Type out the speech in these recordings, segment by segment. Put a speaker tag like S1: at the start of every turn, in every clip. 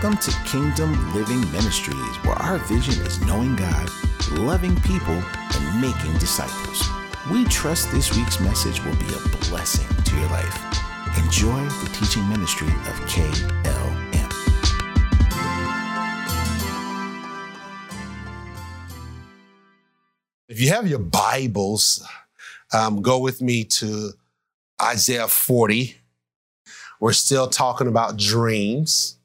S1: Welcome to Kingdom Living Ministries, where our vision is knowing God, loving people, and making disciples. We trust this week's message will be a blessing to your life. Enjoy the teaching ministry of KLM.
S2: If you have your Bibles, um, go with me to Isaiah 40. We're still talking about dreams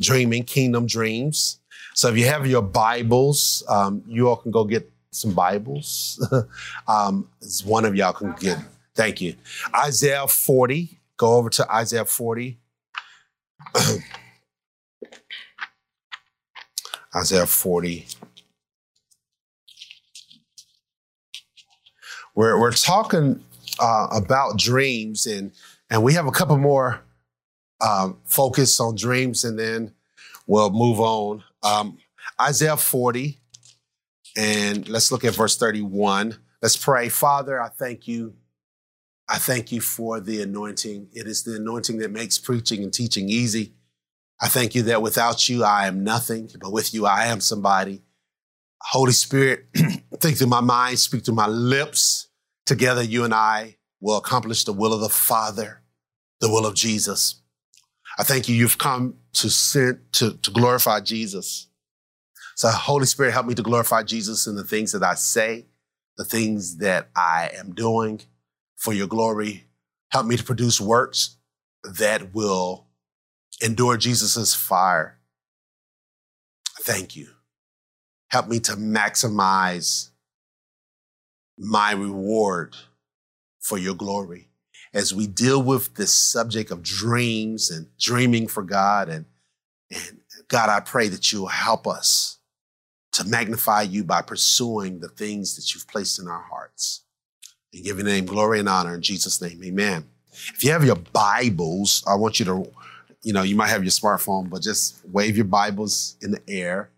S2: dreaming, kingdom dreams. So if you have your Bibles, um, you all can go get some Bibles. um, one of y'all can get. Thank you. Isaiah 40. Go over to Isaiah 40. Isaiah 40. We're, we're talking uh, about dreams, and, and we have a couple more um, focus on dreams, and then we'll move on. Um, Isaiah 40, and let's look at verse 31. Let's pray. Father, I thank you. I thank you for the anointing. It is the anointing that makes preaching and teaching easy. I thank you that without you, I am nothing, but with you, I am somebody. Holy Spirit, think through my mind, speak through my lips. Together, you and I will accomplish the will of the Father, the will of Jesus. I thank you. You've come to send to, to glorify Jesus. So, Holy Spirit, help me to glorify Jesus in the things that I say, the things that I am doing for your glory. Help me to produce works that will endure Jesus' fire. Thank you. Help me to maximize my reward for your glory as we deal with this subject of dreams and dreaming for God. And, and God, I pray that you will help us to magnify you by pursuing the things that you've placed in our hearts. And give your name glory and honor in Jesus' name. Amen. If you have your Bibles, I want you to, you know, you might have your smartphone, but just wave your Bibles in the air,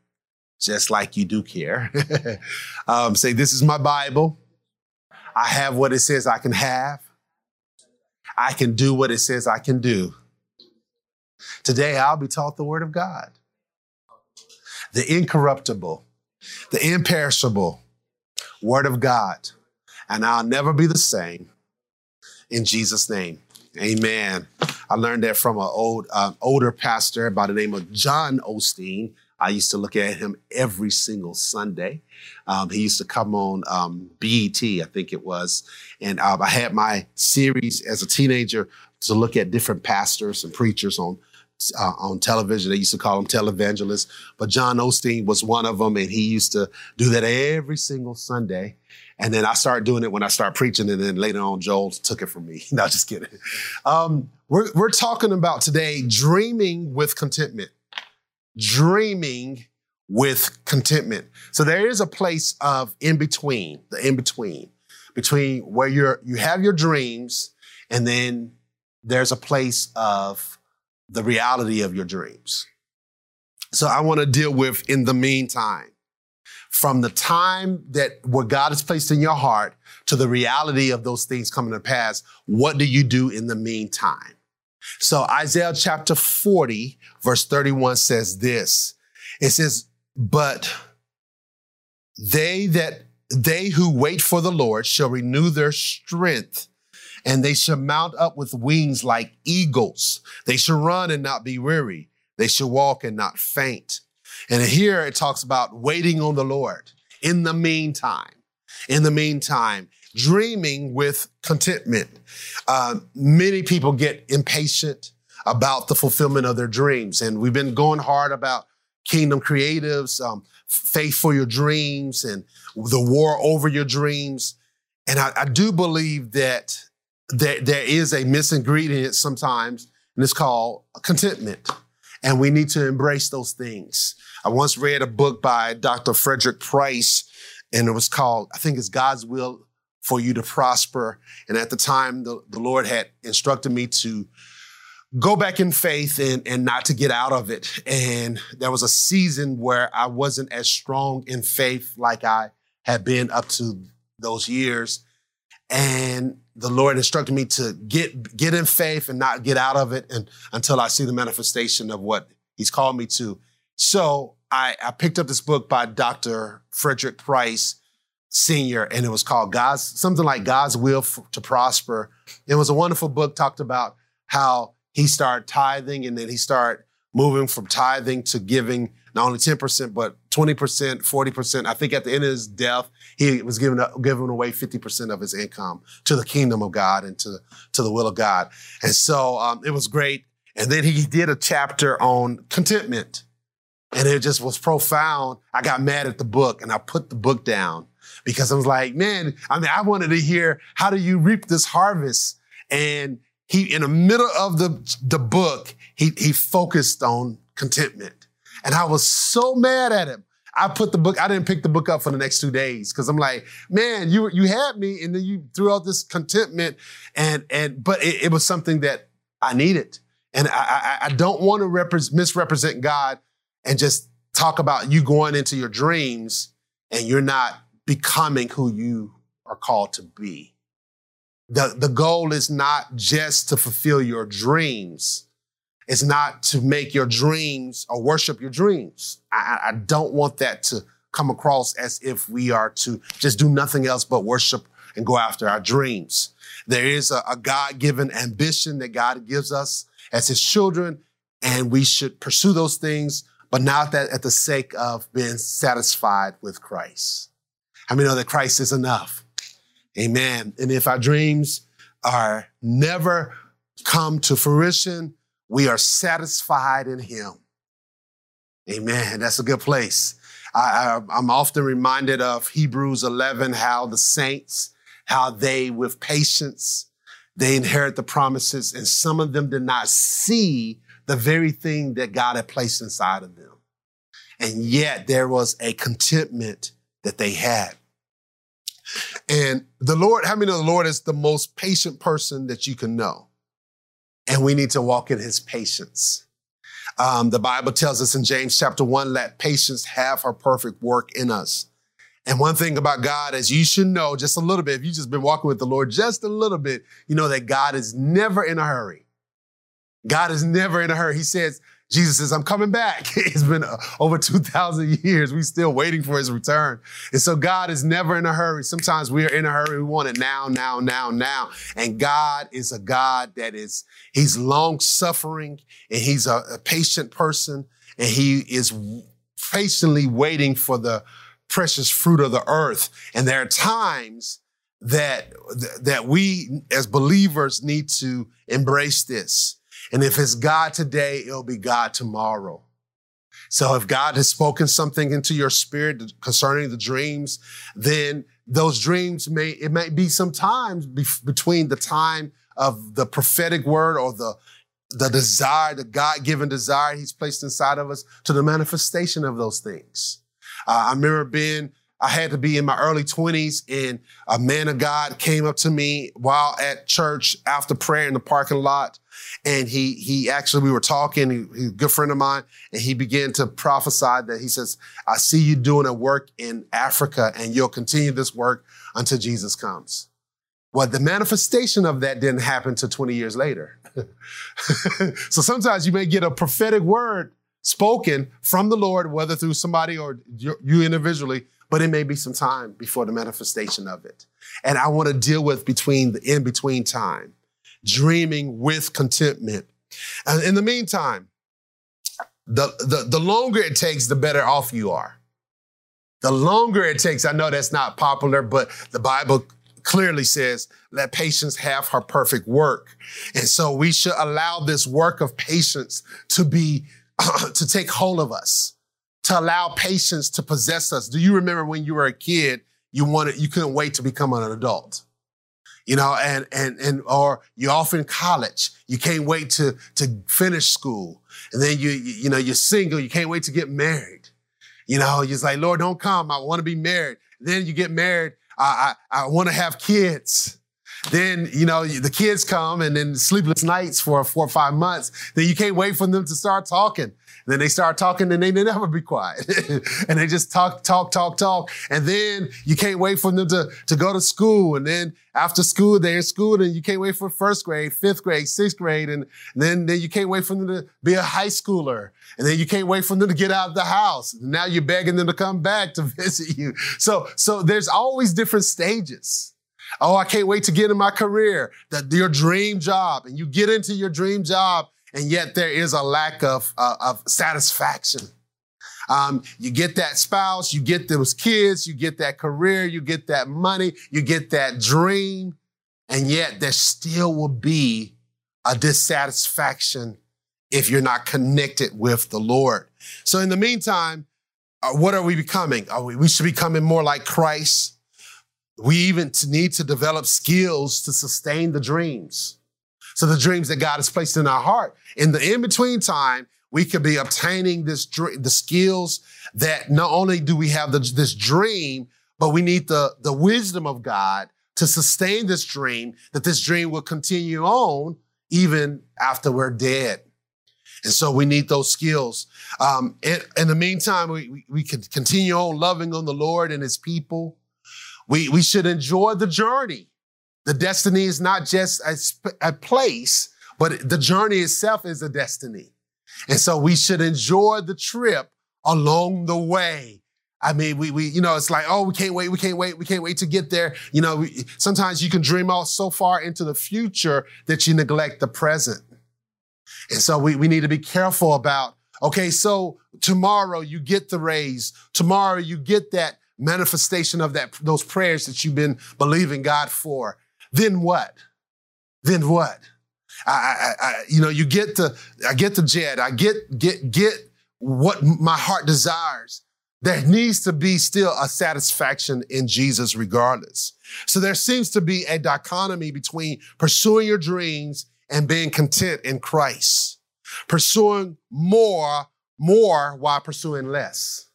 S2: just like you do care. um, say, This is my Bible. I have what it says I can have. I can do what it says I can do. Today, I'll be taught the Word of God, the incorruptible, the imperishable Word of God, and I'll never be the same. In Jesus' name, amen. I learned that from an old, uh, older pastor by the name of John Osteen. I used to look at him every single Sunday. Um, he used to come on um, BET, I think it was. And uh, I had my series as a teenager to look at different pastors and preachers on uh, on television. They used to call them televangelists, but John Osteen was one of them, and he used to do that every single Sunday. And then I started doing it when I started preaching, and then later on, Joel took it from me. no, just kidding. Um, we're we're talking about today dreaming with contentment dreaming with contentment. So there is a place of in between, the in between, between where you're you have your dreams and then there's a place of the reality of your dreams. So I want to deal with in the meantime. From the time that what God has placed in your heart to the reality of those things coming to pass, what do you do in the meantime? So Isaiah chapter 40, verse 31 says this. It says, but they that they who wait for the Lord shall renew their strength and they shall mount up with wings like eagles. They shall run and not be weary. They shall walk and not faint. And here it talks about waiting on the Lord in the meantime. In the meantime, dreaming with contentment. Uh, many people get impatient about the fulfillment of their dreams. And we've been going hard about kingdom creatives, um, faith for your dreams, and the war over your dreams. And I, I do believe that there, there is a missing ingredient sometimes, and it's called contentment. And we need to embrace those things. I once read a book by Dr. Frederick Price, and it was called, I think it's God's Will for you to prosper. And at the time, the, the Lord had instructed me to go back in faith and, and not to get out of it. And there was a season where I wasn't as strong in faith like I had been up to those years. And the Lord instructed me to get, get in faith and not get out of it and, until I see the manifestation of what He's called me to. So I, I picked up this book by Dr. Frederick Price Sr., and it was called God's, something like God's Will to Prosper. It was a wonderful book, talked about how he started tithing and then he started moving from tithing to giving not only 10%, but 20%, 40%. I think at the end of his death, he was giving, giving away 50% of his income to the kingdom of God and to, to the will of God. And so um, it was great. And then he did a chapter on contentment. And it just was profound. I got mad at the book and I put the book down because I was like, man, I mean, I wanted to hear how do you reap this harvest? And he, in the middle of the, the book, he, he focused on contentment. And I was so mad at him. I put the book, I didn't pick the book up for the next two days because I'm like, man, you you had me and then you threw out this contentment and and but it, it was something that I needed. And I, I, I don't want to repre- misrepresent God and just talk about you going into your dreams and you're not becoming who you are called to be. The, the goal is not just to fulfill your dreams. It's not to make your dreams or worship your dreams. I, I don't want that to come across as if we are to just do nothing else but worship and go after our dreams. There is a, a God given ambition that God gives us as his children, and we should pursue those things, but not that at the sake of being satisfied with Christ. I mean, know that Christ is enough? Amen. And if our dreams are never come to fruition, we are satisfied in Him. Amen. That's a good place. I, am often reminded of Hebrews 11, how the saints, how they, with patience, they inherit the promises, and some of them did not see the very thing that God had placed inside of them. And yet there was a contentment that they had. And the Lord, how many know the Lord is the most patient person that you can know? And we need to walk in his patience. Um, the Bible tells us in James chapter one, let patience have her perfect work in us. And one thing about God is you should know just a little bit, if you've just been walking with the Lord just a little bit, you know that God is never in a hurry. God is never in a hurry. He says, Jesus says, I'm coming back. It's been uh, over 2,000 years. We're still waiting for his return. And so God is never in a hurry. Sometimes we are in a hurry. We want it now, now, now, now. And God is a God that is, he's long suffering and he's a, a patient person and he is patiently waiting for the precious fruit of the earth. And there are times that, that we as believers need to embrace this and if it's God today, it'll be God tomorrow. So if God has spoken something into your spirit concerning the dreams, then those dreams may, it may be sometimes be- between the time of the prophetic word or the, the desire, the God given desire he's placed inside of us to the manifestation of those things. Uh, I remember being I had to be in my early 20s, and a man of God came up to me while at church after prayer in the parking lot. And he he actually we were talking, he, he's a good friend of mine, and he began to prophesy that he says, I see you doing a work in Africa, and you'll continue this work until Jesus comes. Well, the manifestation of that didn't happen until 20 years later. so sometimes you may get a prophetic word spoken from the Lord, whether through somebody or you individually, but it may be some time before the manifestation of it. And I want to deal with between the in between time, dreaming with contentment. And in the meantime, the, the, the longer it takes, the better off you are. The longer it takes, I know that's not popular, but the Bible clearly says, let patience have her perfect work. And so we should allow this work of patience to be, to take hold of us to allow patience to possess us. Do you remember when you were a kid, you wanted, you couldn't wait to become an adult? You know, and, and, and, or you're off in college. You can't wait to, to finish school. And then you, you, you know, you're single. You can't wait to get married. You know, you're like, Lord, don't come. I want to be married. Then you get married. I, I, I want to have kids. then, you know, the kids come and then sleepless nights for four or five months. Then you can't wait for them to start talking. Then they start talking and they never be quiet. and they just talk, talk, talk, talk. And then you can't wait for them to, to go to school. And then after school, they're in school and you can't wait for first grade, fifth grade, sixth grade. And then, then you can't wait for them to be a high schooler. And then you can't wait for them to get out of the house. Now you're begging them to come back to visit you. So, so there's always different stages. Oh, I can't wait to get in my career, that your dream job. And you get into your dream job and yet there is a lack of, uh, of satisfaction. Um, you get that spouse, you get those kids, you get that career, you get that money, you get that dream, and yet there still will be a dissatisfaction if you're not connected with the Lord. So in the meantime, uh, what are we becoming? Are we, we should be becoming more like Christ. We even need to develop skills to sustain the dreams. So the dreams that God has placed in our heart. In the in-between time, we could be obtaining this the skills that not only do we have the, this dream, but we need the, the wisdom of God to sustain this dream, that this dream will continue on even after we're dead. And so we need those skills. Um, in, in, the meantime, we, we, we can continue on loving on the Lord and his people. We, we should enjoy the journey. The destiny is not just a, a place, but the journey itself is a destiny. And so we should enjoy the trip along the way. I mean, we, we, you know, it's like, oh, we can't wait, we can't wait, we can't wait to get there. You know, we, sometimes you can dream out so far into the future that you neglect the present. And so we, we need to be careful about, okay, so tomorrow you get the raise. Tomorrow you get that manifestation of that, those prayers that you've been believing God for. Then what? Then what? I, I, I, you know, you get the, I get the jet. I get, get, get what my heart desires. There needs to be still a satisfaction in Jesus regardless. So there seems to be a dichotomy between pursuing your dreams and being content in Christ. Pursuing more, more while pursuing less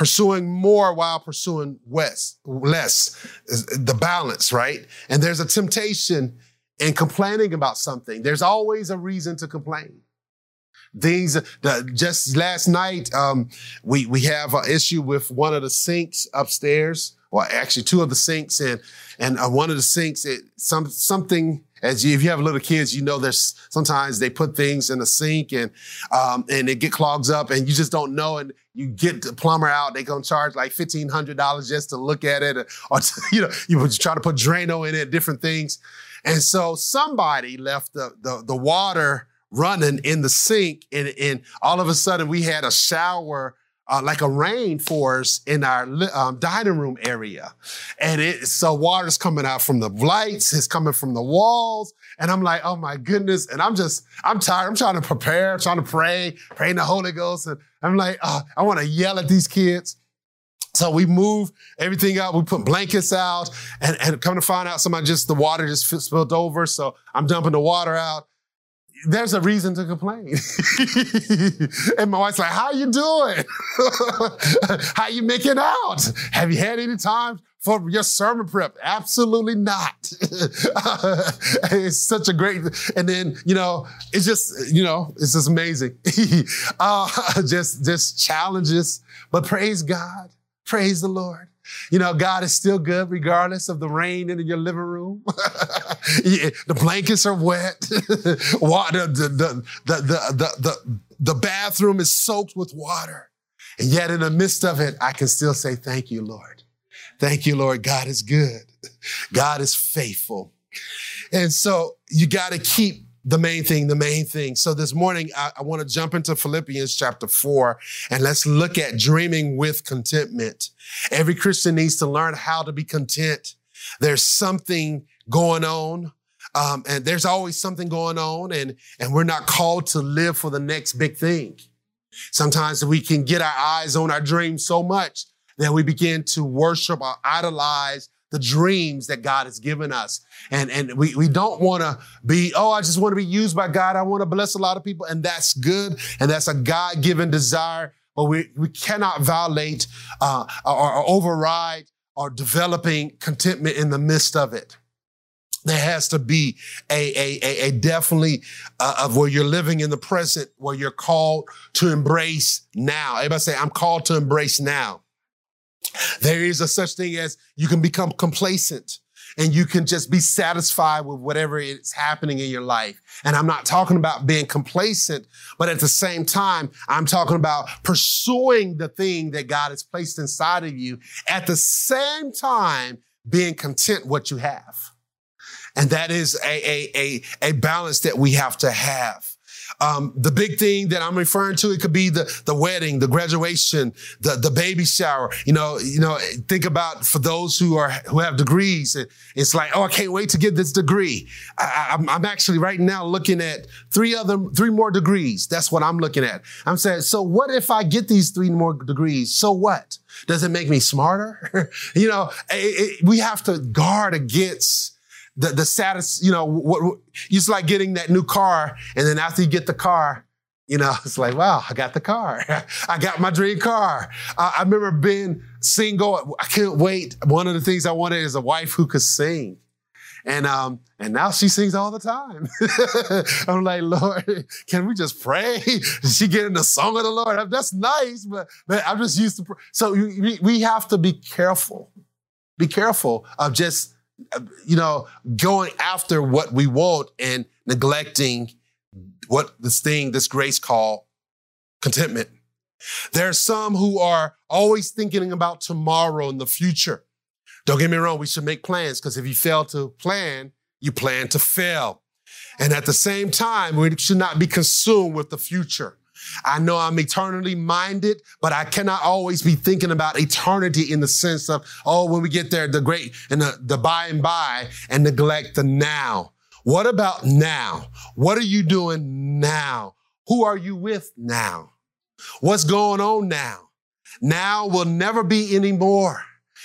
S2: pursuing more while pursuing less, less the balance, right? And there's a temptation in complaining about something. There's always a reason to complain. Things the, just last night, um, we we have an issue with one of the sinks upstairs, or actually two of the sinks, and and uh, one of the sinks, it, some something as you, if you have little kids, you know there's sometimes they put things in the sink and um, and it get clogs up and you just don't know and you get the plumber out, they gonna charge like fifteen hundred dollars just to look at it or, or to, you know you try to put Drano in it, different things, and so somebody left the the, the water running in the sink and, and all of a sudden we had a shower uh, like a rainforest in our um, dining room area. And it, so water's coming out from the lights, it's coming from the walls. And I'm like, oh my goodness. And I'm just, I'm tired. I'm trying to prepare, trying to pray, praying the Holy Ghost. And I'm like, oh, I want to yell at these kids. So we move everything out. We put blankets out and, and come to find out somebody just, the water just spilled over. So I'm dumping the water out there's a reason to complain. and my wife's like, how you doing? how you making out? Have you had any time for your sermon prep? Absolutely not. it's such a great, and then, you know, it's just, you know, it's just amazing. uh, just, just challenges, but praise God. Praise the Lord. You know, God is still good regardless of the rain in your living room. the blankets are wet. water, the, the, the, the, the, the bathroom is soaked with water. And yet in the midst of it, I can still say, thank you, Lord. Thank you, Lord. God is good. God is faithful. And so you got to keep the main thing, the main thing. So this morning, I, I want to jump into Philippians chapter four and let's look at dreaming with contentment. Every Christian needs to learn how to be content. There's something going on. Um, and there's always something going on and, and we're not called to live for the next big thing. Sometimes we can get our eyes on our dreams so much that we begin to worship or idolize the dreams that God has given us. And, and we, we don't want to be, oh, I just want to be used by God. I want to bless a lot of people. And that's good. And that's a God given desire. But we, we cannot violate uh, or, or override or developing contentment in the midst of it. there has to be a, a, a, a definitely uh, of where you're living in the present, where you're called to embrace now. Everybody say, I'm called to embrace now. There is a such thing as you can become complacent and you can just be satisfied with whatever is happening in your life. And I'm not talking about being complacent, but at the same time, I'm talking about pursuing the thing that God has placed inside of you at the same time being content what you have. And that is a, a, a, a balance that we have to have. Um, the big thing that I'm referring to, it could be the, the wedding, the graduation, the, the baby shower. You know, you know, think about for those who are, who have degrees, it's like, oh, I can't wait to get this degree. I, I'm, I'm actually right now looking at three other, three more degrees. That's what I'm looking at. I'm saying, so what if I get these three more degrees? So what? Does it make me smarter? you know, it, it, we have to guard against the, the saddest, you know, what, what, it's like getting that new car. And then after you get the car, you know, it's like, wow, I got the car. I got my dream car. Uh, I remember being single. I can't wait. One of the things I wanted is a wife who could sing. And um, and now she sings all the time. I'm like, Lord, can we just pray? she getting the song of the Lord? That's nice, but, I'm just used to. Pray. So we, we have to be careful. Be careful of just you know, going after what we want and neglecting what this thing, this grace call contentment. There are some who are always thinking about tomorrow and the future. Don't get me wrong, we should make plans because if you fail to plan, you plan to fail. And at the same time, we should not be consumed with the future. I know I'm eternally minded, but I cannot always be thinking about eternity in the sense of, oh, when we get there, the great and the, the by and by and neglect the now. What about now? What are you doing now? Who are you with now? What's going on now? Now will never be anymore.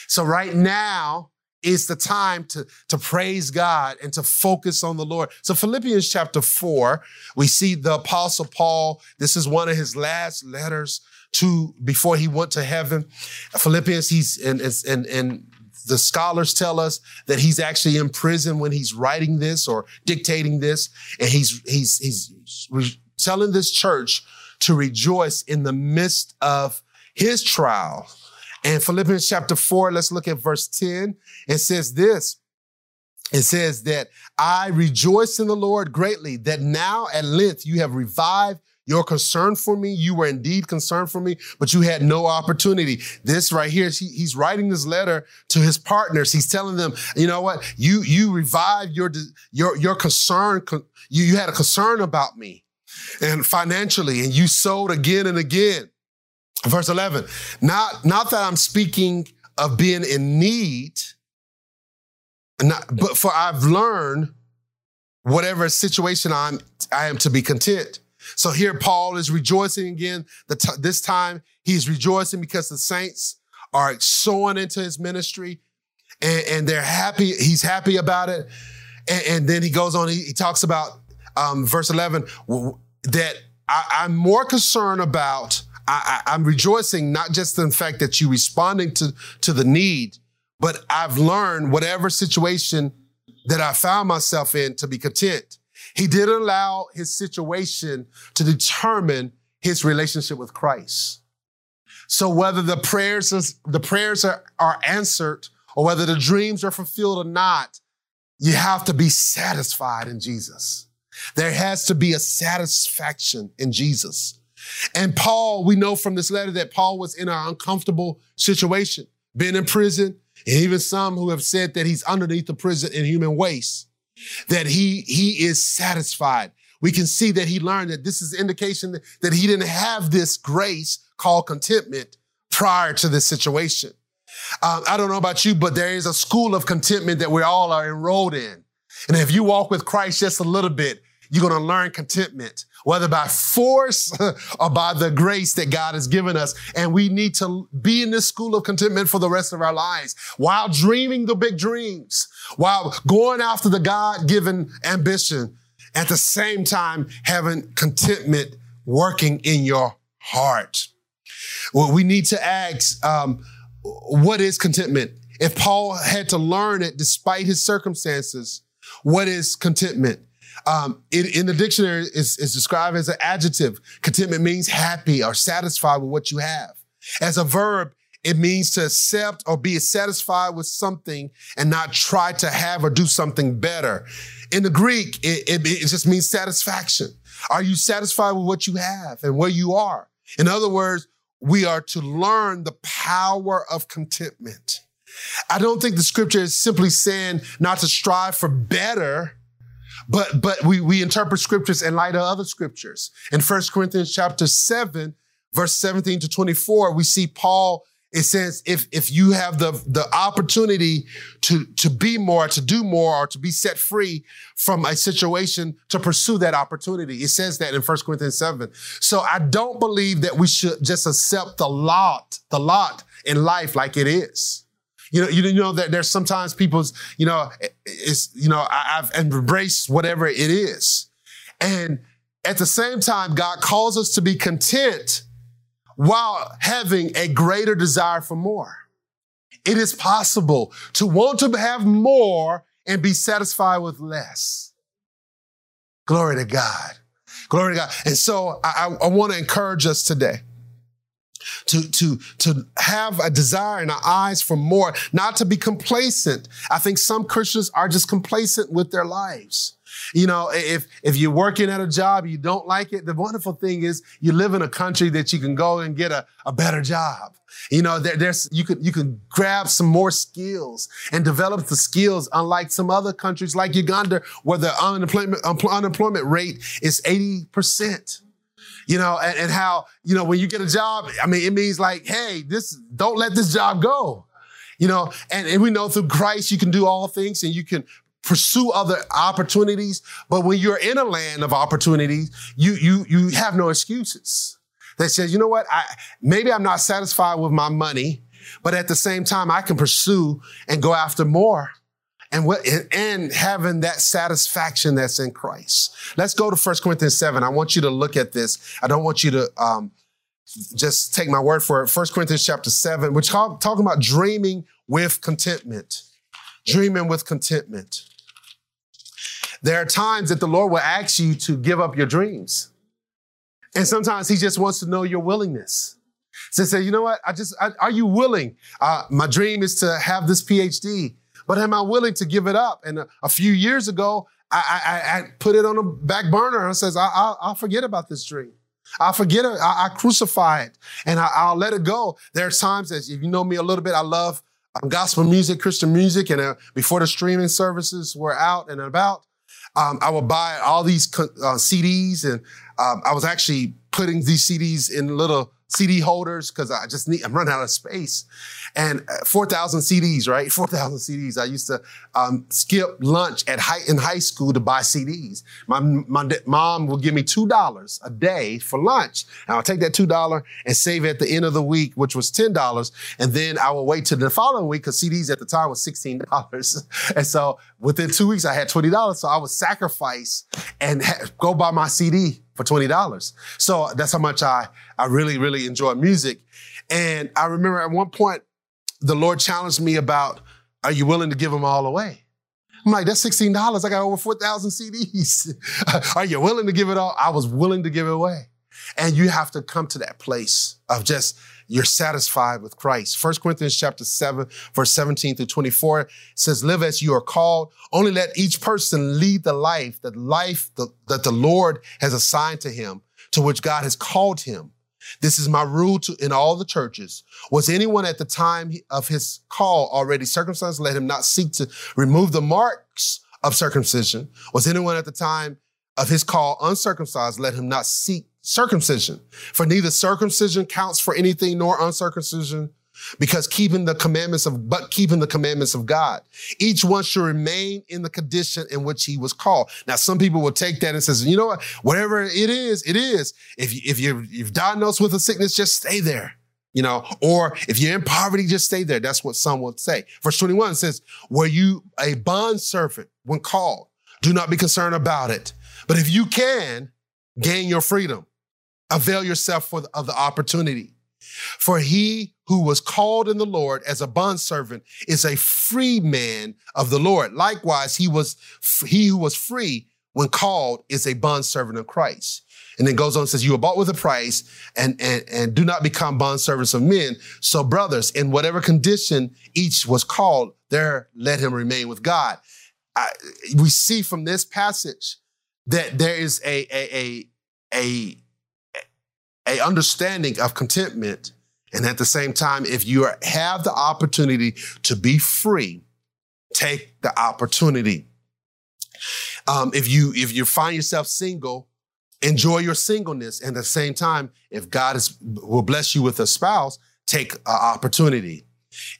S2: So right now, is the time to, to praise God and to focus on the Lord. So Philippians chapter four, we see the apostle Paul. This is one of his last letters to before he went to heaven. Philippians, he's and and and the scholars tell us that he's actually in prison when he's writing this or dictating this, and he's he's he's re- telling this church to rejoice in the midst of his trial and Philippians chapter 4, let's look at verse 10. It says this. It says that I rejoice in the Lord greatly that now at length you have revived your concern for me. You were indeed concerned for me, but you had no opportunity. This right here, he's writing this letter to his partners. He's telling them, you know what? You, you revived your, your, your concern. You, you had a concern about me and financially, and you sowed again and again. Verse 11, not, not that I'm speaking of being in need, not, but for I've learned whatever situation I'm, I am to be content. So here Paul is rejoicing again. T- this time he's rejoicing because the saints are sowing into his ministry and, and they're happy. He's happy about it. And, and then he goes on, he, he talks about um, verse 11 that I, I'm more concerned about I, I, am rejoicing not just in the fact that you're responding to, to the need, but I've learned whatever situation that I found myself in to be content. He didn't allow his situation to determine his relationship with Christ. So whether the prayers, is, the prayers are, are answered or whether the dreams are fulfilled or not, you have to be satisfied in Jesus. There has to be a satisfaction in Jesus. And Paul, we know from this letter that Paul was in an uncomfortable situation, been in prison, and even some who have said that he's underneath the prison in human waste, that he, he is satisfied. We can see that he learned that this is indication that, he didn't have this grace called contentment prior to this situation. Um, I don't know about you, but there is a school of contentment that we all are enrolled in. And if you walk with Christ just a little bit, you're going to learn contentment, whether by force or by the grace that God has given us. And we need to be in this school of contentment for the rest of our lives while dreaming the big dreams, while going after the God given ambition. At the same time, having contentment working in your heart. Well, we need to ask, um, what is contentment? If Paul had to learn it despite his circumstances, What is contentment? Um, in, in the dictionary, it's, is described as an adjective. Contentment means happy or satisfied with what you have. As a verb, it means to accept or be satisfied with something and not try to have or do something better. In the Greek, it, it, it just means satisfaction. Are you satisfied with what you have and where you are? In other words, we are to learn the power of contentment. I don't think the scripture is simply saying not to strive for better, but but we, we interpret scriptures in light of other scriptures. In 1 Corinthians chapter 7, verse 17 to 24, we see Paul it says if if you have the the opportunity to to be more to do more or to be set free from a situation to pursue that opportunity. It says that in 1 corinthians 7 so i don't believe that we should just accept the lot the lot in life like it is you know, you know that there's sometimes people's, you know, it's, you know, I, I've embraced whatever it is. And at the same time, God calls us to be content while having a greater desire for more. It is possible to want to have more and be satisfied with less. Glory to God. Glory to God. And so I, I, I want to encourage us today to, to, to have a desire in our eyes for more, not to be complacent. I think some Christians are just complacent with their lives. You know, if if you're working at a job, you don't like it, the wonderful thing is you live in a country that you can go and get a, a better job. You know, there, there's you can you can grab some more skills and develop the skills, unlike some other countries like Uganda, where the unemployment unemployment rate is 80% you know, and, and, how, you know, when you get a job, I mean, it means like, hey, this, don't let this job go. You know, and, and we know through Christ you can do all things and you can pursue other opportunities. But when you're in a land of opportunities, you, you, you have no excuses. That says, you know what? I, maybe I'm not satisfied with my money, but at the same time, I can pursue and go after more and what, and having that satisfaction that's in Christ. Let's go to 1 Corinthians 7. I want you to look at this. I don't want you to, um, just take my word for it. 1 Corinthians chapter 7, we're talking about dreaming with contentment. Dreaming with contentment. There are times that the Lord will ask you to give up your dreams. And sometimes he just wants to know your willingness. So say, you know what? I just, I, are you willing? Uh, my dream is to have this PhD, but am I willing to give it up? And a, a few years ago, I, I, I, put it on the back burner and says, I, will forget about this dream. I'll forget it. I, I crucify it and I, will let it go. There are times that if you know me a little bit, I love um, gospel music, Christian music. And uh, before the streaming services were out and about, um, I would buy all these uh, CDs, and um, I was actually putting these CDs in little CD holders because I just need, I'm running out of space. And uh, 4,000 CDs, right? 4,000 CDs. I used to um, skip lunch at high, in high school to buy CDs. My, my mom would give me $2 a day for lunch. And I'll take that $2 and save it at the end of the week, which was $10. And then I will wait till the following week because CDs at the time was $16. and so within two weeks, I had $20. So I would sacrifice and ha- go buy my CD for $20. So that's how much I, I really, really enjoy music. And I remember at one point, the Lord challenged me about, are you willing to give them all away? I'm like, that's $16. I got over 4,000 CDs. are you willing to give it all? I was willing to give it away. And you have to come to that place of just you're satisfied with Christ. 1 Corinthians chapter 7, verse 17 through 24 says, live as you are called. Only let each person lead the life, the life that the Lord has assigned to him, to which God has called him. This is my rule to, in all the churches. Was anyone at the time of his call already circumcised? Let him not seek to remove the marks of circumcision. Was anyone at the time of his call uncircumcised? Let him not seek circumcision. For neither circumcision counts for anything nor uncircumcision because keeping the commandments of, but keeping the commandments of God. Each one should remain in the condition in which he was called. Now, some people will take that and says, you know what, whatever it is, it is. If, you, if you're, you're diagnosed with a sickness, just stay there. You know, or if you're in poverty, just stay there. That's what some would say. Verse 21 says, were you a bond servant when called? Do not be concerned about it. But if you can, gain your freedom avail yourself for the, of the opportunity. For he who was called in the Lord as a bondservant is a free man of the Lord. Likewise, he was he who was free when called is a bondservant of Christ. And then goes on and says, You were bought with a price, and, and, and do not become bondservants of men. So, brothers, in whatever condition each was called, there let him remain with God. I, we see from this passage that there is a, a, a, a, a understanding of contentment and at the same time, if you have the opportunity to be free, take the opportunity. Um, if you if you find yourself single, enjoy your singleness. And at the same time, if God is will bless you with a spouse, take an opportunity.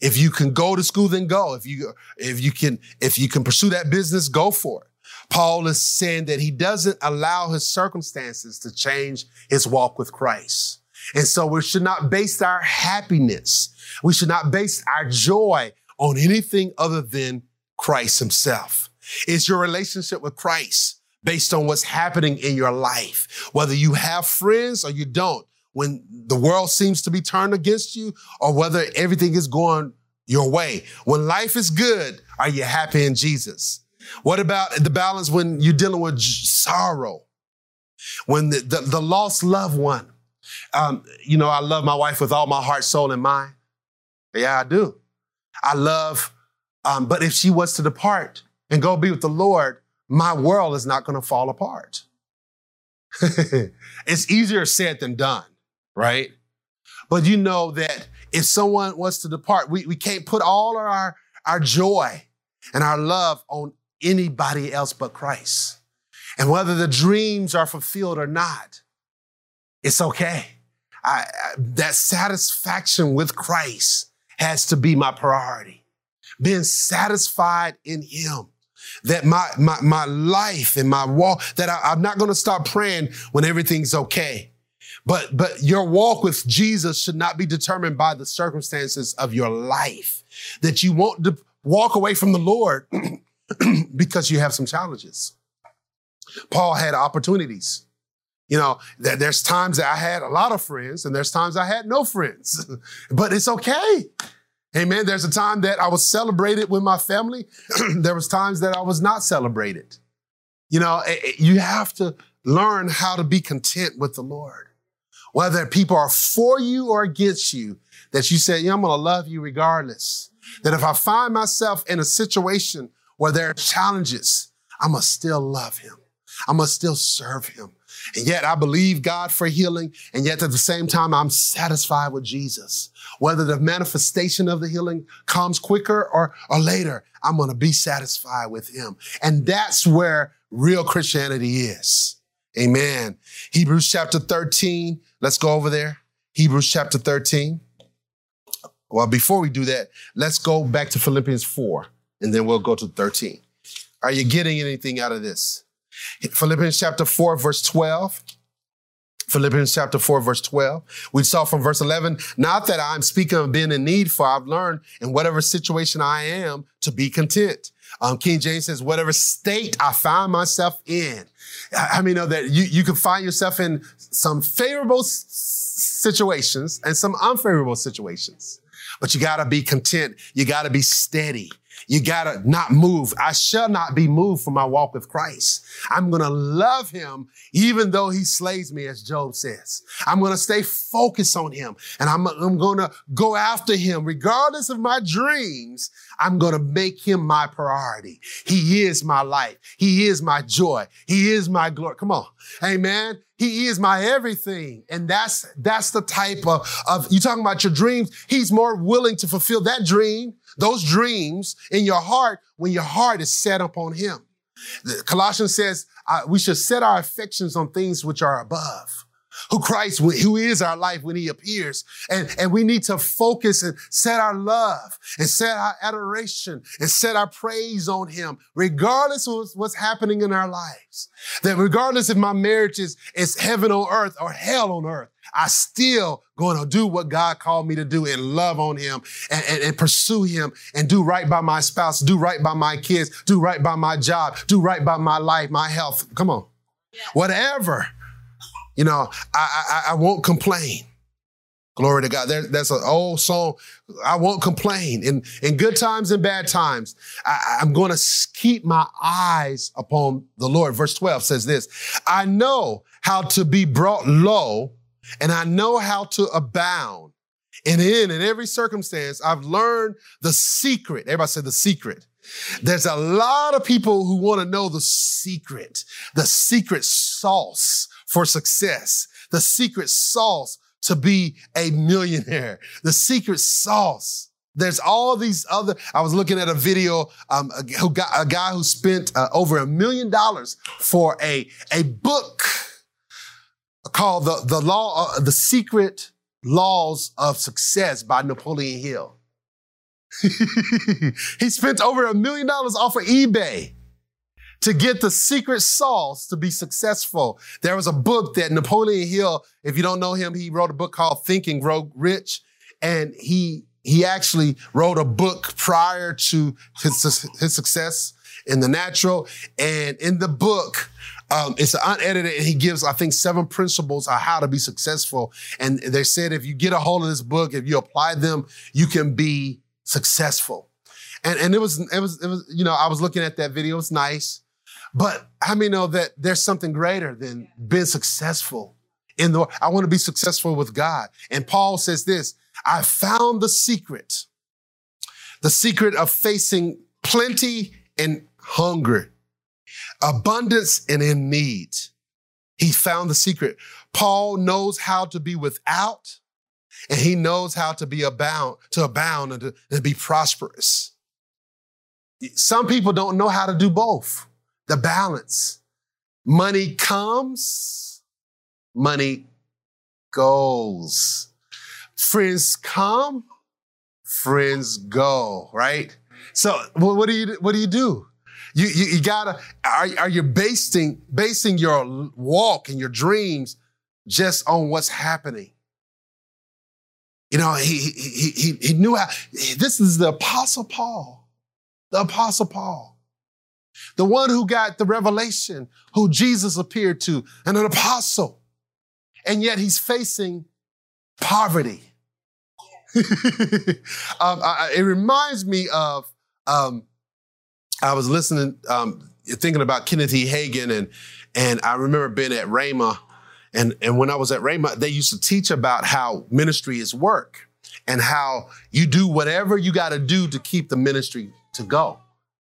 S2: If you can go to school, then go. If you if you can if you can pursue that business, go for it. Paul is saying that he doesn't allow his circumstances to change his walk with Christ. And so we should not base our happiness, we should not base our joy on anything other than Christ himself. It's your relationship with Christ based on what's happening in your life, whether you have friends or you don't, when the world seems to be turned against you or whether everything is going your way. When life is good, are you happy in Jesus? What about the balance when you're dealing with sorrow? When the, the, the lost loved one, um, you know, I love my wife with all my heart, soul, and mind. Yeah, I do. I love, um, but if she was to depart and go be with the Lord, my world is not going to fall apart. it's easier said than done, right? But you know that if someone was to depart, we, we can't put all our, our joy and our love on anybody else but Christ. And whether the dreams are fulfilled or not, it's okay. I, I, that satisfaction with Christ has to be my priority. Being satisfied in Him. That my, my, my life and my walk, that I, I'm not going to stop praying when everything's okay. But, but your walk with Jesus should not be determined by the circumstances of your life. That you won't de- walk away from the Lord because you have some challenges. Paul had opportunities. You know, th- there's times that I had a lot of friends and there's times I had no friends, but it's okay. Amen. There's a time that I was celebrated with my family. there was times that I was not celebrated. You know, it, it, you have to learn how to be content with the Lord. Whether people are for you or against you, that you say, yeah, I'm going to love you regardless. That if I find myself in a situation where there are challenges, I must still love him. I must still serve him. And yet I believe God for healing. And yet at the same time, I'm satisfied with Jesus. Whether the manifestation of the healing comes quicker or, or later, I'm going to be satisfied with him. And that's where real Christianity is. Amen. Hebrews chapter 13. Let's go over there. Hebrews chapter 13. Well, before we do that, let's go back to Philippians 4 and then we'll go to 13. Are you getting anything out of this? Philippians chapter 4, verse 12. Philippians chapter 4, verse 12. We saw from verse 11, not that I'm speaking of being in need, for I've learned in whatever situation I am to be content. Um, King James says, whatever state I find myself in. I mean, that you, you can find yourself in some favorable s- situations and some unfavorable situations, but you gotta be content. You gotta be steady. You gotta not move. I shall not be moved from my walk with Christ. I'm gonna love him even though he slays me, as Job says. I'm gonna stay focused on him and I'm, I'm gonna go after him regardless of my dreams. I'm gonna make him my priority. He is my life. He is my joy. He is my glory. Come on. Amen. He is my everything. And that's, that's the type of, of, you talking about your dreams. He's more willing to fulfill that dream those dreams in your heart when your heart is set upon Him. Colossians says we should set our affections on things which are above who Christ, who is our life when he appears. And, and we need to focus and set our love and set our adoration and set our praise on him, regardless of what's happening in our lives. That regardless if my marriage is, is heaven on earth or hell on earth, I still going to do what God called me to do and love on him and, and, and, pursue him and do right by my spouse, do right by my kids, do right by my job, do right by my life, my health. Come on. Yeah. Whatever. You know, I, I, I won't complain. Glory to God. There, that's an old song. I won't complain. In, in good times and bad times, I, I'm going to keep my eyes upon the Lord. Verse 12 says this I know how to be brought low, and I know how to abound. And in, in every circumstance, I've learned the secret. Everybody said the secret. There's a lot of people who want to know the secret, the secret sauce for success, the secret sauce to be a millionaire. The secret sauce. There's all these other. I was looking at a video um, who got a guy who spent uh, over a million dollars for a a book called the the law uh, the secret laws of success by Napoleon Hill. he spent over a million dollars off of eBay to get the secret sauce to be successful. There was a book that Napoleon Hill, if you don't know him, he wrote a book called Think and Grow Rich. And he, he actually wrote a book prior to his, his success in the natural. And in the book, um, it's unedited and he gives, I think, seven principles on how to be successful. And they said if you get a hold of this book, if you apply them, you can be successful. And, and it was, it was, it was, you know, I was looking at that video. It's nice. But how many know that there's something greater than being successful in the I want to be successful with God. And Paul says this, I found the secret. The secret of facing plenty and hunger, abundance and in need. He found the secret. Paul knows how to be without, and he knows how to be abound, to abound and to and be prosperous. Some people don't know how to do both the balance. Money comes, money goes. Friends come, friends go, right? So what do you what do you do? You, you, you gotta are, are you basing basing your walk and your dreams just on what's happening? You know, he he he he knew how this is the apostle Paul. The apostle Paul the one who got the revelation, who Jesus appeared to, and an apostle. And yet he's facing poverty. um, I, it reminds me of, um, I was listening, um, thinking about Kenneth E. Hagin, and, and I remember being at Rhema. And, and when I was at Rhema, they used to teach about how ministry is work and how you do whatever you got to do to keep the ministry to go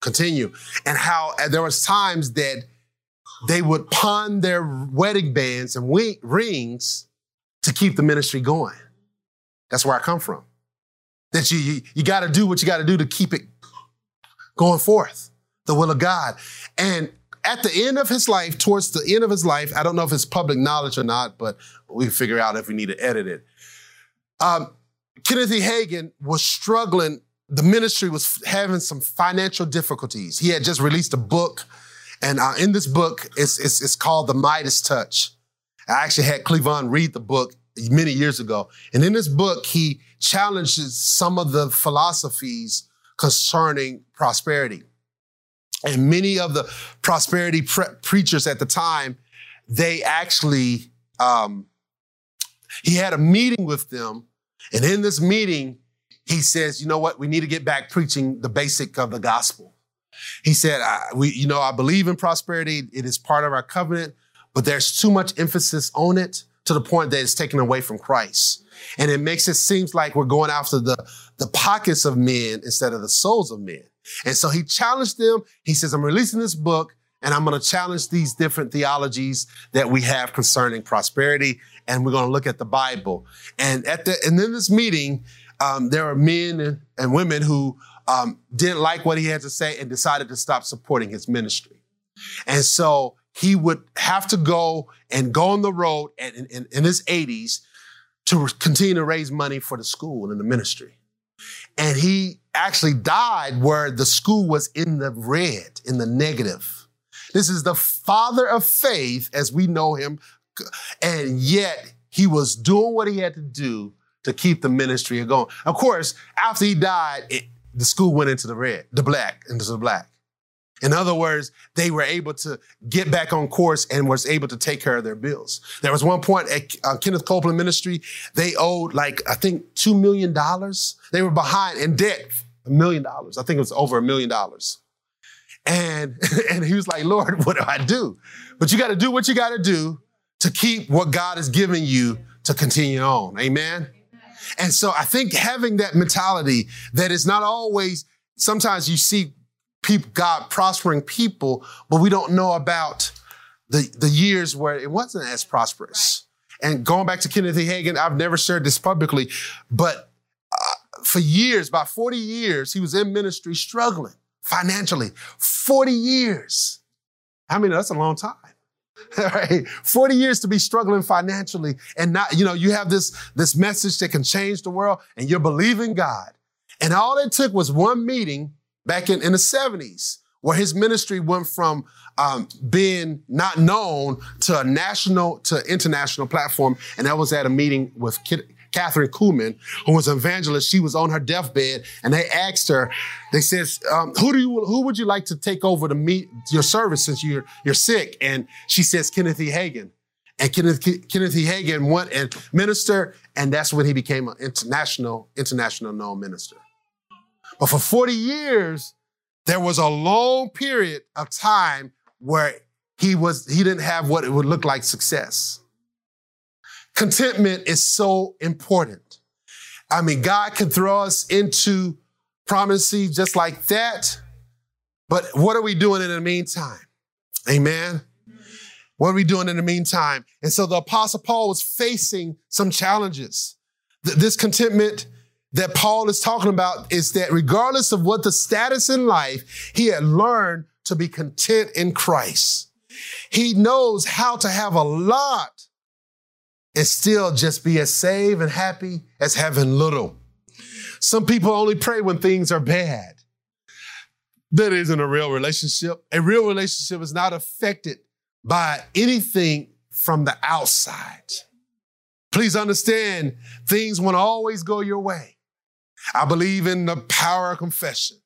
S2: continue. And how and there was times that they would pawn their wedding bands and we- rings to keep the ministry going. That's where I come from. That you, you, you got to do what you got to do to keep it going forth, the will of God. And at the end of his life, towards the end of his life, I don't know if it's public knowledge or not, but we figure out if we need to edit it. Um, Kenneth E. Hagin was struggling the ministry was having some financial difficulties. He had just released a book, and uh, in this book, it's, it's, it's, called The Midas Touch. I actually had Cleavon read the book many years ago. And in this book, he challenges some of the philosophies concerning prosperity. And many of the prosperity pre- preachers at the time, they actually, um, he had a meeting with them. And in this meeting, he says, you know what? We need to get back preaching the basic of the gospel. He said, we, you know, I believe in prosperity. It is part of our covenant, but there's too much emphasis on it to the point that it's taken away from Christ. And it makes it seems like we're going after the, the pockets of men instead of the souls of men. And so he challenged them. He says, I'm releasing this book and I'm going to challenge these different theologies that we have concerning prosperity. And we're going to look at the Bible. And at the, and in this meeting, um, there are men and women who um, didn't like what he had to say and decided to stop supporting his ministry. And so he would have to go and go on the road in, in, in his 80s to continue to raise money for the school and the ministry. And he actually died where the school was in the red, in the negative. This is the father of faith as we know him. And yet he was doing what he had to do to keep the ministry going. Of course, after he died, it, the school went into the red, the black, into the black. In other words, they were able to get back on course and was able to take care of their bills. There was one point at uh, Kenneth Copeland Ministry, they owed like, I think, $2 million. They were behind in debt, a million dollars. I think it was over a million dollars. And, and he was like, Lord, what do I do? But you got to do what you got to do to keep what God has given you to continue on. Amen. And so I think having that mentality that is not always, sometimes you see people, God prospering people, but we don't know about the, the years where it wasn't as prosperous. And going back to Kenneth E. Hagin, I've never shared this publicly, but uh, for years, about 40 years, he was in ministry struggling financially. 40 years. I mean, that's a long time. right? 40 years to be struggling financially and not, you know, you have this, this message that can change the world and you're believing God. And all it took was one meeting back in, in the 70s where his ministry went from um, being not known to a national to international platform. And that was at a meeting with Kathryn Kuhlman, who was an evangelist. She was on her deathbed, and they asked her. They says, um, "Who do you? Who would you like to take over to meet your service since you're you're sick?" And she says, "Kenneth E. Hagin." And Kenneth, Kenneth E. Hagin went and ministered, and that's when he became an international, international known minister. But for 40 years, there was a long period of time where he was he didn't have what it would look like success. Contentment is so important. I mean, God can throw us into promising just like that. But what are we doing in the meantime? Amen. What are we doing in the meantime? And so the apostle Paul was facing some challenges. This contentment that Paul is talking about is that regardless of what the status in life, he had learned to be content in Christ. He knows how to have a lot and still just be as saved and happy as having little. Some people only pray when things are bad. That isn't a real relationship. A real relationship is not affected by anything from the outside. Please understand, things won't always go your way. I believe in the power of confession.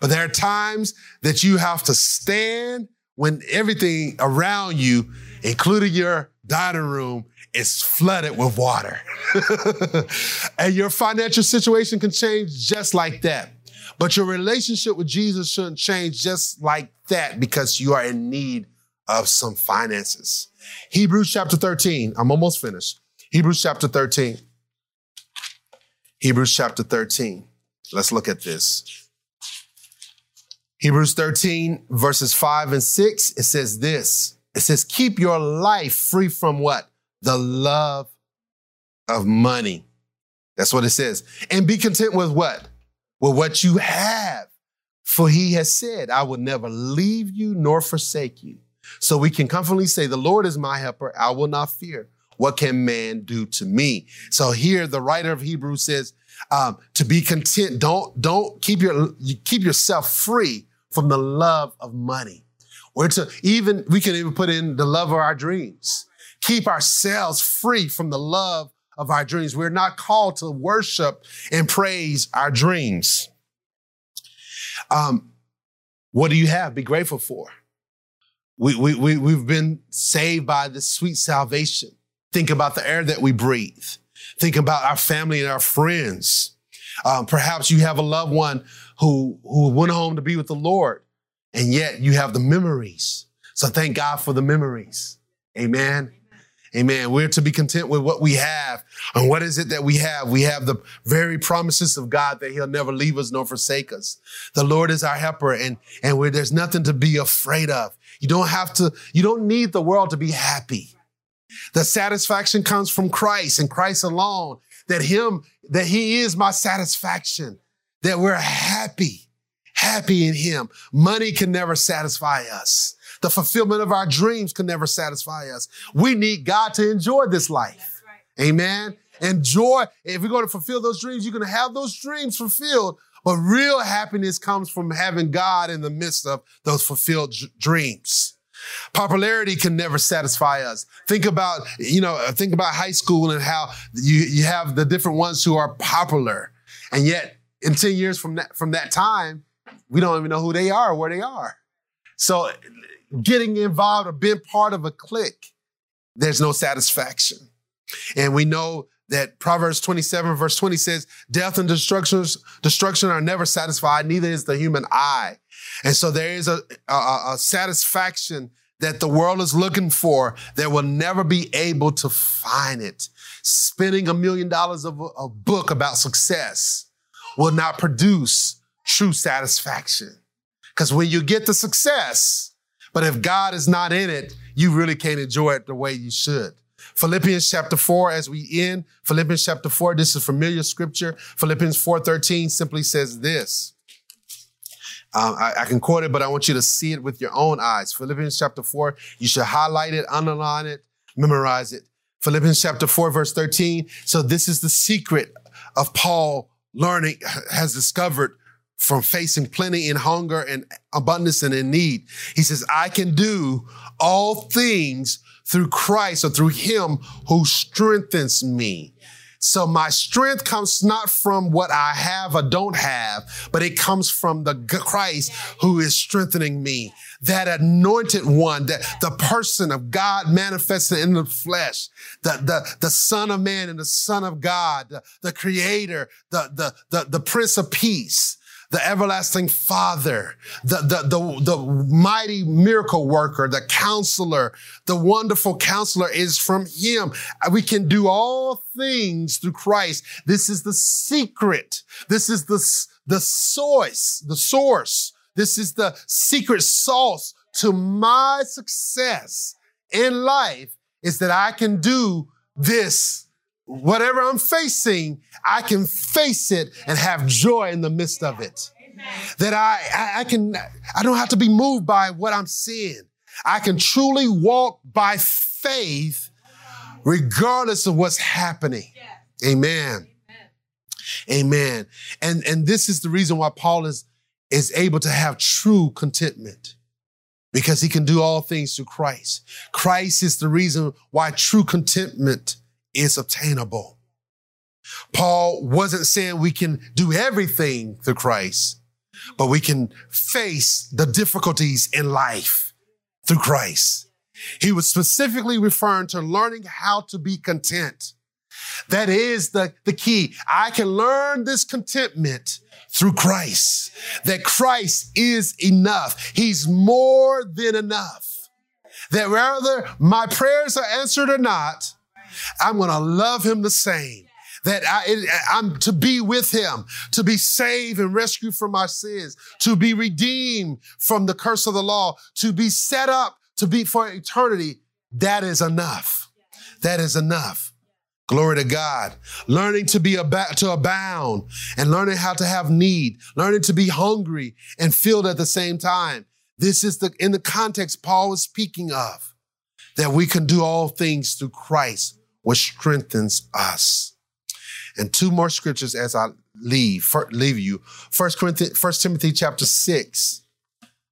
S2: But there are times that you have to stand when everything around you, including your dining room, is flooded with water. and your financial situation can change just like that. But your relationship with Jesus shouldn't change just like that because you are in need of some finances. Hebrews chapter 13. I'm almost finished. Hebrews chapter 13. Hebrews chapter 13. Let's look at this. Hebrews 13, verses 5 and 6, it says this. It says, Keep your life free from what? the love of money. That's what it says. And be content with what? With what you have. For he has said, I will never leave you nor forsake you. So we can confidently say, The Lord is my helper. I will not fear. What can man do to me? So here the writer of Hebrews says, um, to be content, don't, don't keep your, keep yourself free from the love of money. Or to even, we can even put in the love of our dreams keep ourselves free from the love of our dreams. We're not called to worship and praise our dreams. Um, what do you have? Be grateful for. We, we, we, we've been saved by this sweet salvation. Think about the air that we breathe. Think about our family and our friends. Um, perhaps you have a loved one who, who went home to be with the Lord, and yet you have the memories. So thank God for the memories. Amen. Amen. We're to be content with what we have. And what is it that we have? We have the very promises of God that he'll never leave us nor forsake us. The Lord is our helper and, and where there's nothing to be afraid of. You don't have to, you don't need the world to be happy. The satisfaction comes from Christ and Christ alone. That him, that he is my satisfaction. That we're happy, happy in him. Money can never satisfy us. The fulfillment of our dreams can never satisfy us. We need God to enjoy this life. Right. Amen. Enjoy. If we're going to fulfill those dreams, you're going to have those dreams fulfilled. But real happiness comes from having God in the midst of those fulfilled dreams. Popularity can never satisfy us. Think about, you know, think about high school and how you, you have the different ones who are popular. And yet in 10 years from that, from that time, we don't even know who they are or where they are. So getting involved or being part of a clique, there's no satisfaction. And we know that Proverbs 27, verse 20 says, Death and destructions, destruction are never satisfied, neither is the human eye. And so there is a, a, a satisfaction that the world is looking for that will never be able to find it. Spending a million dollars of a, book about success will not produce true satisfaction. Because when you get the success, but if God is not in it, you really can't enjoy it the way you should. Philippians chapter 4, as we end, Philippians chapter 4, this is familiar scripture. Philippians 4:13 simply says this. Um, I, I, can quote it, but I want you to see it with your own eyes. Philippians chapter 4, you should highlight it, underline it, memorize it. Philippians chapter 4, verse 13. So this is the secret of Paul learning, has discovered from facing plenty and hunger and abundance and in need. He says, I can do all things through Christ or through him who strengthens me. So my strength comes not from what I have or don't have, but it comes from the Christ who is strengthening me. That anointed one, that the person of God manifested in the flesh, the, the, the son of man and the son of God, the, the creator, the, the, the, the prince of peace the everlasting father, the, the, the, the mighty miracle worker, the counselor, the wonderful counselor is from him. We can do all things through Christ. This is the secret. This is the, the source, the source. This is the secret sauce to my success in life is that I can do this whatever I'm facing, I can face it and have joy in the midst of it. That I, I, I, can, I don't have to be moved by what I'm seeing. I can truly walk by faith regardless of what's happening. Amen. Amen. And, and this is the reason why Paul is, is able to have true contentment because he can do all things through Christ. Christ is the reason why true contentment is obtainable. Paul wasn't saying we can do everything through Christ, but we can face the difficulties in life through Christ. He was specifically referring to learning how to be content. That is the, the key. I can learn this contentment through Christ, that Christ is enough. He's more than enough. That whether my prayers are answered or not, I'm going to love him the same. That I, I'm to be with him, to be saved and rescued from my sins, to be redeemed from the curse of the law, to be set up to be for eternity. That is enough. That is enough. Glory to God. Learning to be about to abound and learning how to have need, learning to be hungry and filled at the same time. This is the in the context Paul is speaking of that we can do all things through Christ which strengthens us. And two more scriptures as I leave, leave you. First Corinthians, First Timothy chapter six.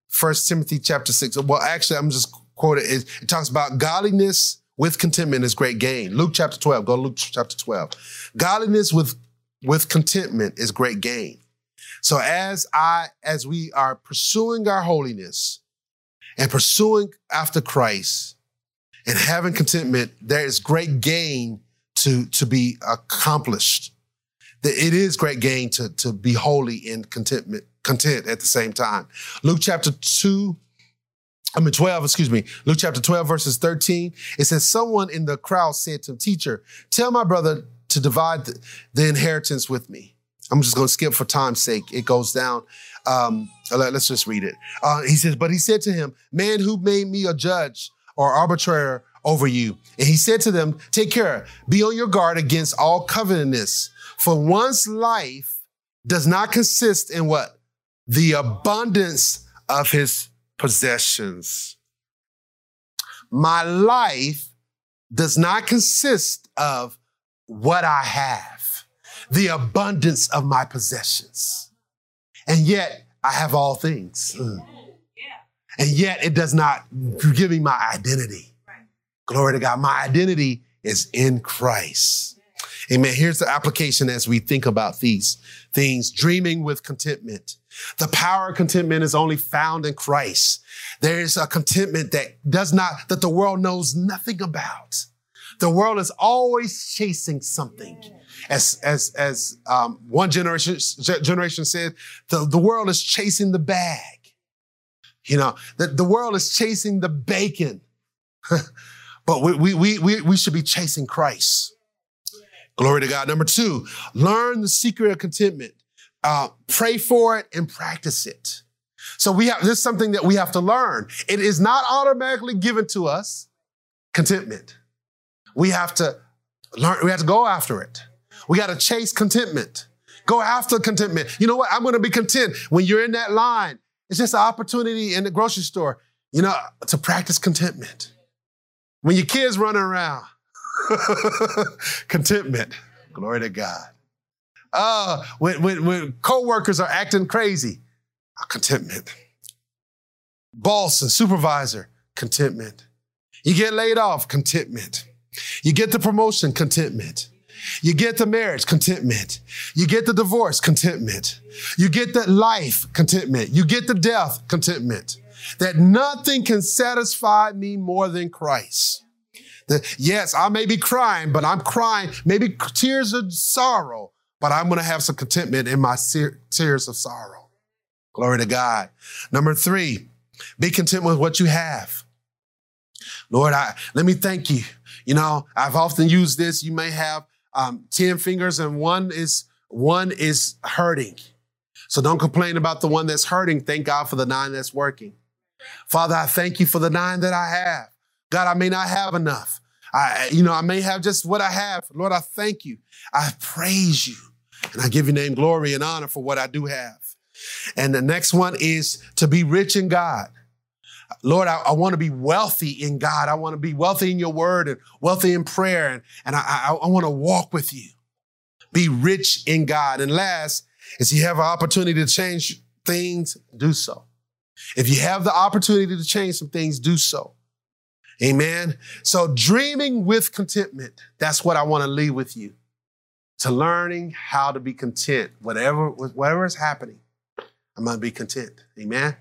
S2: First Timothy chapter six. Well, actually, I'm just quoting it. It talks about godliness with contentment is great gain. Luke chapter 12. Go Luke chapter 12. Godliness with, with contentment is great gain. So as I, as we are pursuing our holiness and pursuing after Christ, and having contentment, there is great gain to, to be accomplished. That It is great gain to, to be holy in contentment, content at the same time. Luke chapter 2, I mean 12, excuse me. Luke chapter 12, verses 13. It says, Someone in the crowd said to him, Teacher, tell my brother to divide the, the inheritance with me. I'm just going to skip for time's sake. It goes down. Um, let's just read it. Uh, he says, But he said to him, Man, who made me a judge or arbitrator over you. And he said to them, Take care, be on your guard against all covetousness, for one's life does not consist in what? The abundance of his possessions. My life does not consist of what I have, the abundance of my possessions. And yet I have all things. Mm. And yet it does not give me my identity. Glory to God. My identity is in Christ. Amen. Here's the application as we think about these things dreaming with contentment. The power of contentment is only found in Christ. There is a contentment that does not, that the world knows nothing about. The world is always chasing something. As, as, as um, one generation, generation said, the, the world is chasing the bag. You know, the, the world is chasing the bacon. but we, we, we, we should be chasing Christ. Glory to God. Number two, learn the secret of contentment. Uh, pray for it and practice it. So we have, this is something that we have to learn. It is not automatically given to us, contentment. We have to learn, we have to go after it. We got to chase contentment. Go after contentment. You know what? I'm going to be content. When you're in that line, it's just an opportunity in the grocery store, you know, to practice contentment. When your kids running around, contentment. Glory to God. Uh, when, when, when co-workers are acting crazy, contentment. Boss and supervisor, contentment. You get laid off, contentment. You get the promotion, contentment. You get the marriage, contentment. You get the divorce, contentment. You get the life, contentment. You get the death, contentment. That nothing can satisfy me more than Christ. That, yes, I may be crying, but I'm crying, maybe tears of sorrow, but I'm going to have some contentment in my tears of sorrow. Glory to God. Number three, be content with what you have. Lord, I, let me thank you. You know, I've often used this. You may have um, 10 fingers and one is, one is hurting. So don't complain about the one that's hurting. Thank God for the nine that's working. Father, I thank you for the nine that I have. God, I may not have enough. I, you know, I may have just what I have. Lord, I thank you. I praise you. And I give your name glory and honor for what I do have. And the next one is to be rich in God. Lord, I, I want to be wealthy in God. I want to be wealthy in your word and wealthy in prayer. And, and I, I, I want to walk with you. Be rich in God. And last is you have an opportunity to change things, do so. If you have the opportunity to change some things, do so. Amen. So dreaming with contentment, that's what I want to leave with you. To learning how to be content, whatever, whatever is happening. I'm going to be content. Amen.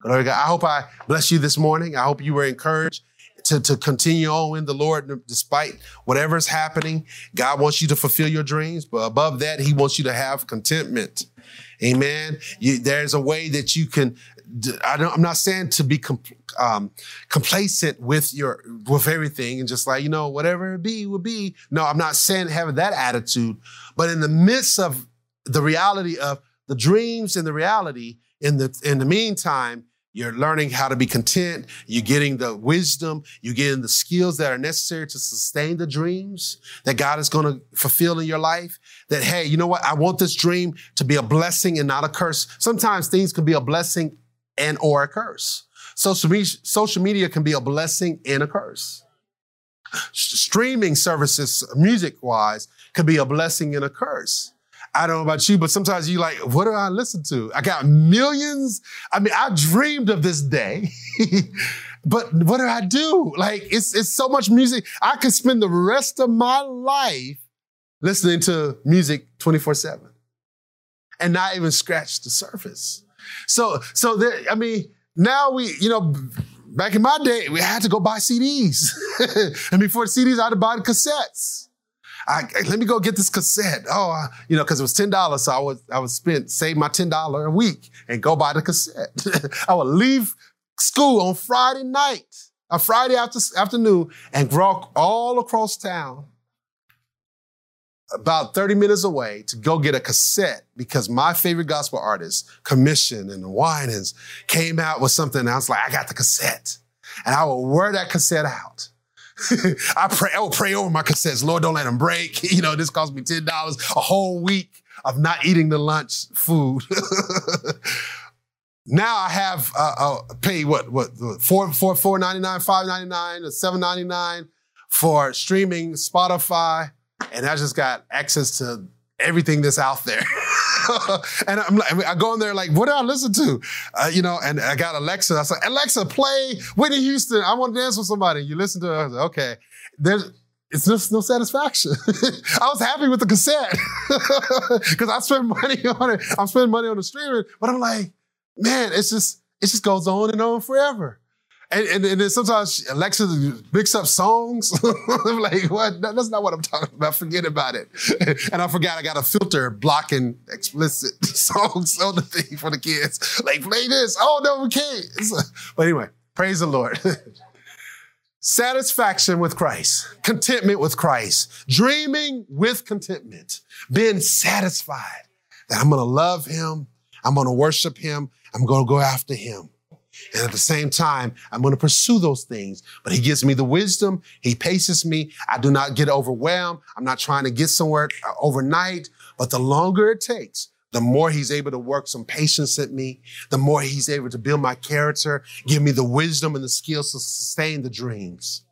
S2: Glory God. I hope I bless you this morning. I hope you were encouraged to, to continue on in the Lord despite whatever is happening. God wants you to fulfill your dreams, but above that, He wants you to have contentment. Amen. You, there's a way that you can. I am not saying to be um, complacent with your with everything and just like you know whatever it be will be. No, I'm not saying having that attitude, but in the midst of the reality of the dreams and the reality, in the in the meantime, you're learning how to be content. You're getting the wisdom. You're getting the skills that are necessary to sustain the dreams that God is going to fulfill in your life. That, hey, you know what? I want this dream to be a blessing and not a curse. Sometimes things can be a blessing and or a curse. Social media, social media can be a blessing and a curse. Streaming services, music wise, could be a blessing and a curse. I don't know about you, but sometimes you like, what do I listen to? I got millions. I mean, I dreamed of this day, but what do I do? Like, it's, it's so much music. I could spend the rest of my life listening to music 24 seven and not even scratch the surface. So, so there, I mean, now we, you know, back in my day, we had to go buy CDs. and before CDs, I had to buy the cassettes. I, let me go get this cassette. Oh, uh, you know, because it was ten dollars, so I would I would spend save my ten dollar a week and go buy the cassette. I would leave school on Friday night, a Friday after, afternoon, and walk all across town, about thirty minutes away, to go get a cassette because my favorite gospel artist, Commission and the Winans, came out with something. And I was like, I got the cassette, and I would wear that cassette out. I pray, I will pray over my cassettes. Lord, don't let them break. You know, this cost me $10 a whole week of not eating the lunch food. now I have uh, uh, pay what what four four four ninety nine, five ninety nine, or seven ninety nine for streaming Spotify, and I just got access to everything that's out there. and I'm like, I go in there like, what do I listen to? Uh, you know, and I got Alexa. I said, Alexa, play Whitney Houston. I want to dance with somebody. You listen to her. Said, okay. There's it's just no satisfaction. I was happy with the cassette because I spent money on it. I'm spending money on the streaming, but I'm like, man, it's just it just goes on and on forever. And, and, and then sometimes Alexa mix up songs. I'm like, what? That's not what I'm talking about. Forget about it. and I forgot I got a filter blocking explicit songs on the thing for the kids. Like, play this. Oh, no, we can't. But anyway, praise the Lord. Satisfaction with Christ, contentment with Christ, dreaming with contentment, being satisfied that I'm going to love him, I'm going to worship him, I'm going to go after him. And at the same time, I'm going to pursue those things. But he gives me the wisdom. He paces me. I do not get overwhelmed. I'm not trying to get somewhere uh, overnight. But the longer it takes, the more he's able to work some patience at me, the more he's able to build my character, give me the wisdom and the skills to sustain the dreams.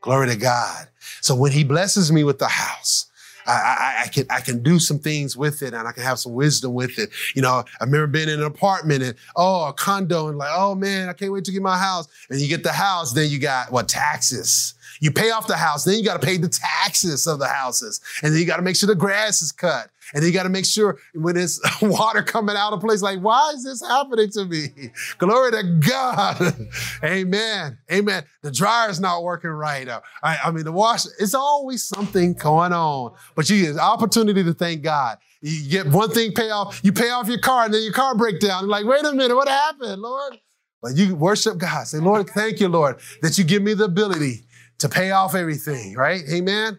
S2: Glory to God. So when he blesses me with the house, I, I, I, can I can do some things with it and I can have some wisdom with it. You know, I remember being in an apartment and oh a condo and like, oh man, I can't wait to get my house. And you get the house, then you got what taxes. You pay off the house, then you got to pay the taxes of the houses. And then you got to make sure the grass is cut. And you got to make sure when it's water coming out of place, like, why is this happening to me? Glory to God. Amen. Amen. The dryer's not working right. Uh, I, I mean, the wash, it's always something going on. But you get opportunity to thank God. You get one thing pay off, you pay off your car, and then your car breaks down. You're like, wait a minute, what happened, Lord? But you worship God. Say, Lord, thank you, Lord, that you give me the ability to pay off everything, right? Amen.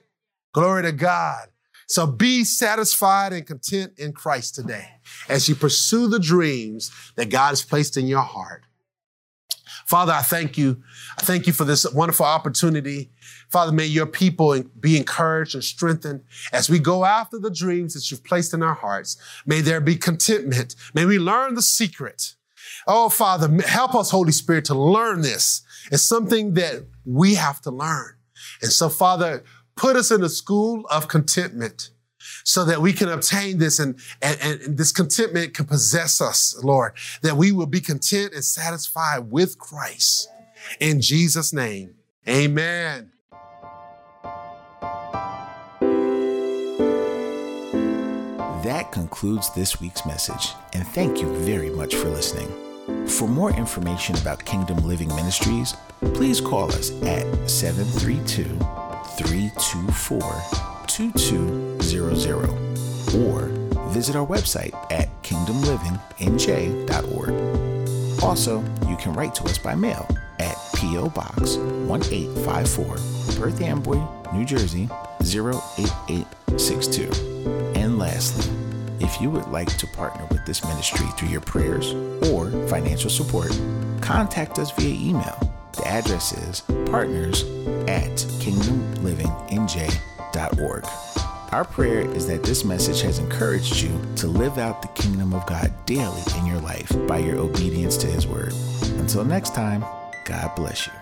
S2: Glory to God. So be satisfied and content in Christ today as you pursue the dreams that God has placed in your heart. Father, I thank you. I thank you for this wonderful opportunity. Father, may your people be encouraged and strengthened as we go after the dreams that you've placed in our hearts. May there be contentment. May we learn the secret. Oh, Father, help us, Holy Spirit, to learn this. It's something that we have to learn. And so, Father, put us in a school of contentment so that we can obtain this and, and, and this contentment can possess us, Lord, that we will be content and satisfied with Christ. In Jesus' name, amen.
S1: That concludes this week's message, and thank you very much for listening. For more information about Kingdom Living Ministries, please call us at 732 324 2200 or visit our website at kingdomlivingnj.org. Also, you can write to us by mail at P.O. Box 1854, Perth Amboy, New Jersey 08862. And lastly, if you would like to partner with this ministry through your prayers or financial support, contact us via email. The address is partners at kingdomlivingnj.org. Our prayer is that this message has encouraged you to live out the kingdom of God daily in your life by your obedience to His word. Until next time, God bless you.